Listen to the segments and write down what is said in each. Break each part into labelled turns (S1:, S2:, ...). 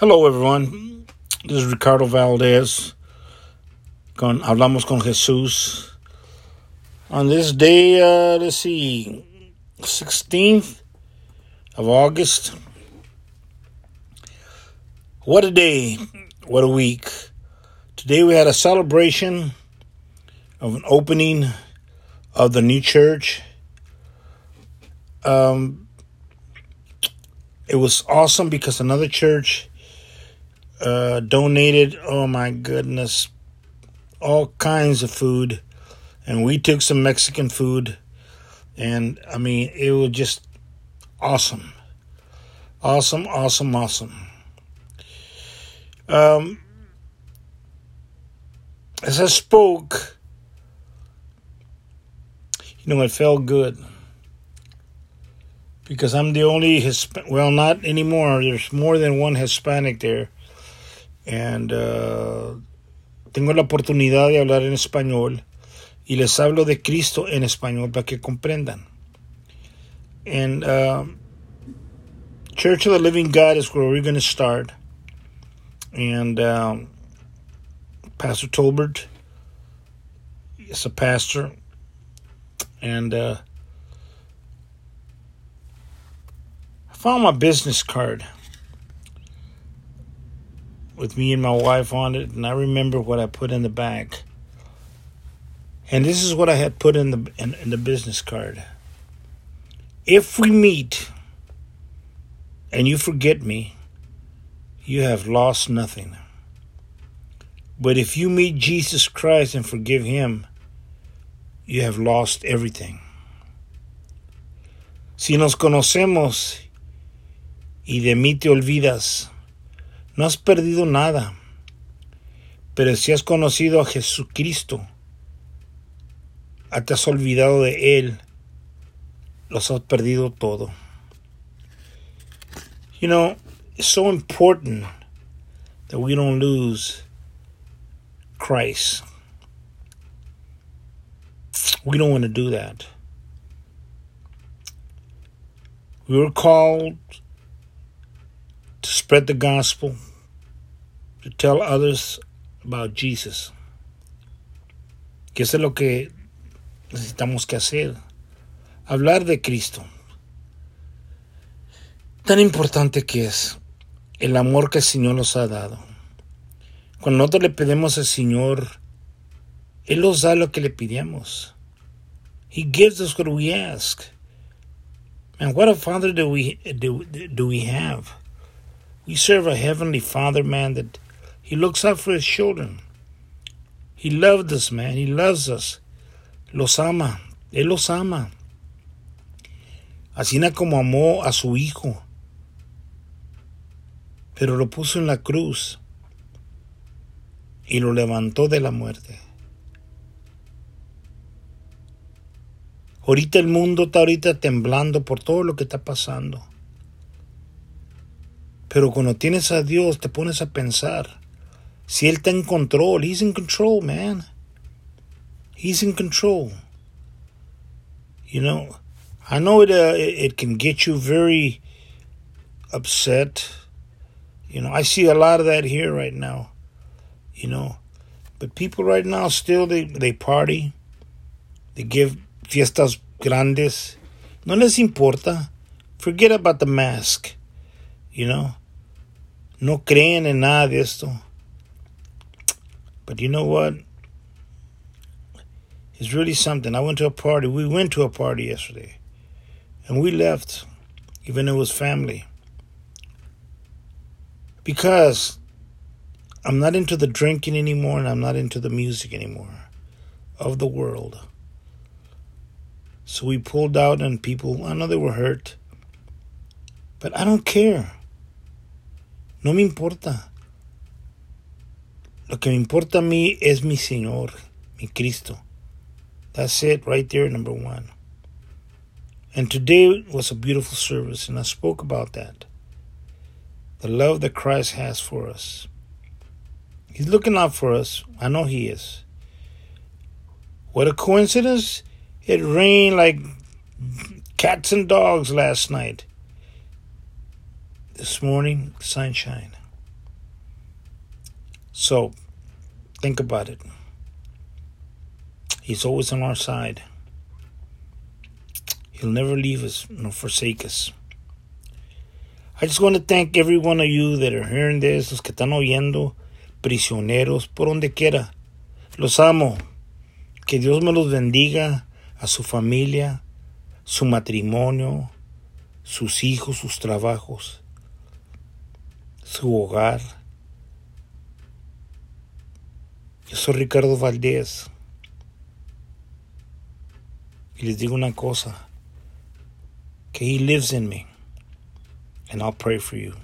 S1: Hello, everyone. This is Ricardo Valdez. Con Hablamos con Jesús. On this day, uh, let's see, 16th of August. What a day. What a week. Today we had a celebration of an opening of the new church. Um, it was awesome because another church uh, donated, oh my goodness, all kinds of food. And we took some Mexican food. And I mean, it was just awesome. Awesome, awesome, awesome. Um, as I spoke, you know, it felt good because I'm the only Hisp- well, not anymore. There's more than one Hispanic there, and uh, tengo la oportunidad de hablar en español y les hablo de Cristo en español para que comprendan. And uh, Church of the Living God is where we're going to start, and um, Pastor Tolbert is a pastor, and uh, I found my business card with me and my wife on it, and I remember what I put in the back. And this is what I had put in the in, in the business card. If we meet and you forget me, you have lost nothing. But if you meet Jesus Christ and forgive him, you have lost everything. Si nos conocemos y de mí te olvidas, no has perdido nada. Pero si has conocido a Jesucristo, te has olvidado de Él, los has perdido todo. You know, it's so important that we don't lose Christ. We don't want to do that. We were called spread the gospel, to tell others about Jesus. Que eso es lo que necesitamos que hacer. Hablar de Cristo. Tan importante que es el amor que el Señor nos ha dado. Cuando nosotros le pedimos al Señor, Él nos da lo que le pidamos. He gives us what we ask. And what a Father do we do, do we have? We serve a heavenly Father, man, that He looks out for His children. He loved us, man. He loves us. Los ama. Él los ama. Así como amó a su Hijo. Pero lo puso en la cruz y lo levantó de la muerte. Ahorita el mundo está ahorita temblando por todo lo que está pasando. Pero cuando tienes a Dios te pones a pensar, si Él está en control, He's in control, man. He's in control. You know, I know it, uh, it can get you very upset. You know, I see a lot of that here right now. You know, but people right now still they they party, they give fiestas grandes. No les importa. Forget about the mask. You know, no creen en nada de esto. But you know what? It's really something. I went to a party. We went to a party yesterday. And we left, even though it was family. Because I'm not into the drinking anymore and I'm not into the music anymore of the world. So we pulled out, and people, I know they were hurt, but I don't care. No me importa. Lo que me importa a mí es mi Señor, mi Cristo. That's it right there, number one. And today was a beautiful service, and I spoke about that. The love that Christ has for us. He's looking out for us. I know He is. What a coincidence! It rained like cats and dogs last night. This morning, sunshine. So, think about it. He's always on our side. He'll never leave us nor forsake us. I just want to thank every one of you that are hearing this, los que están oyendo, prisioneros, por donde quiera. Los amo. Que Dios me los bendiga a su familia, su matrimonio, sus hijos, sus trabajos, su hogar. Yo soy Ricardo Valdés. Y les digo una cosa. Que He lives in me. And I'll pray for you.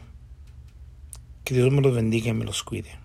S1: Que Dios me los bendiga y me los cuide.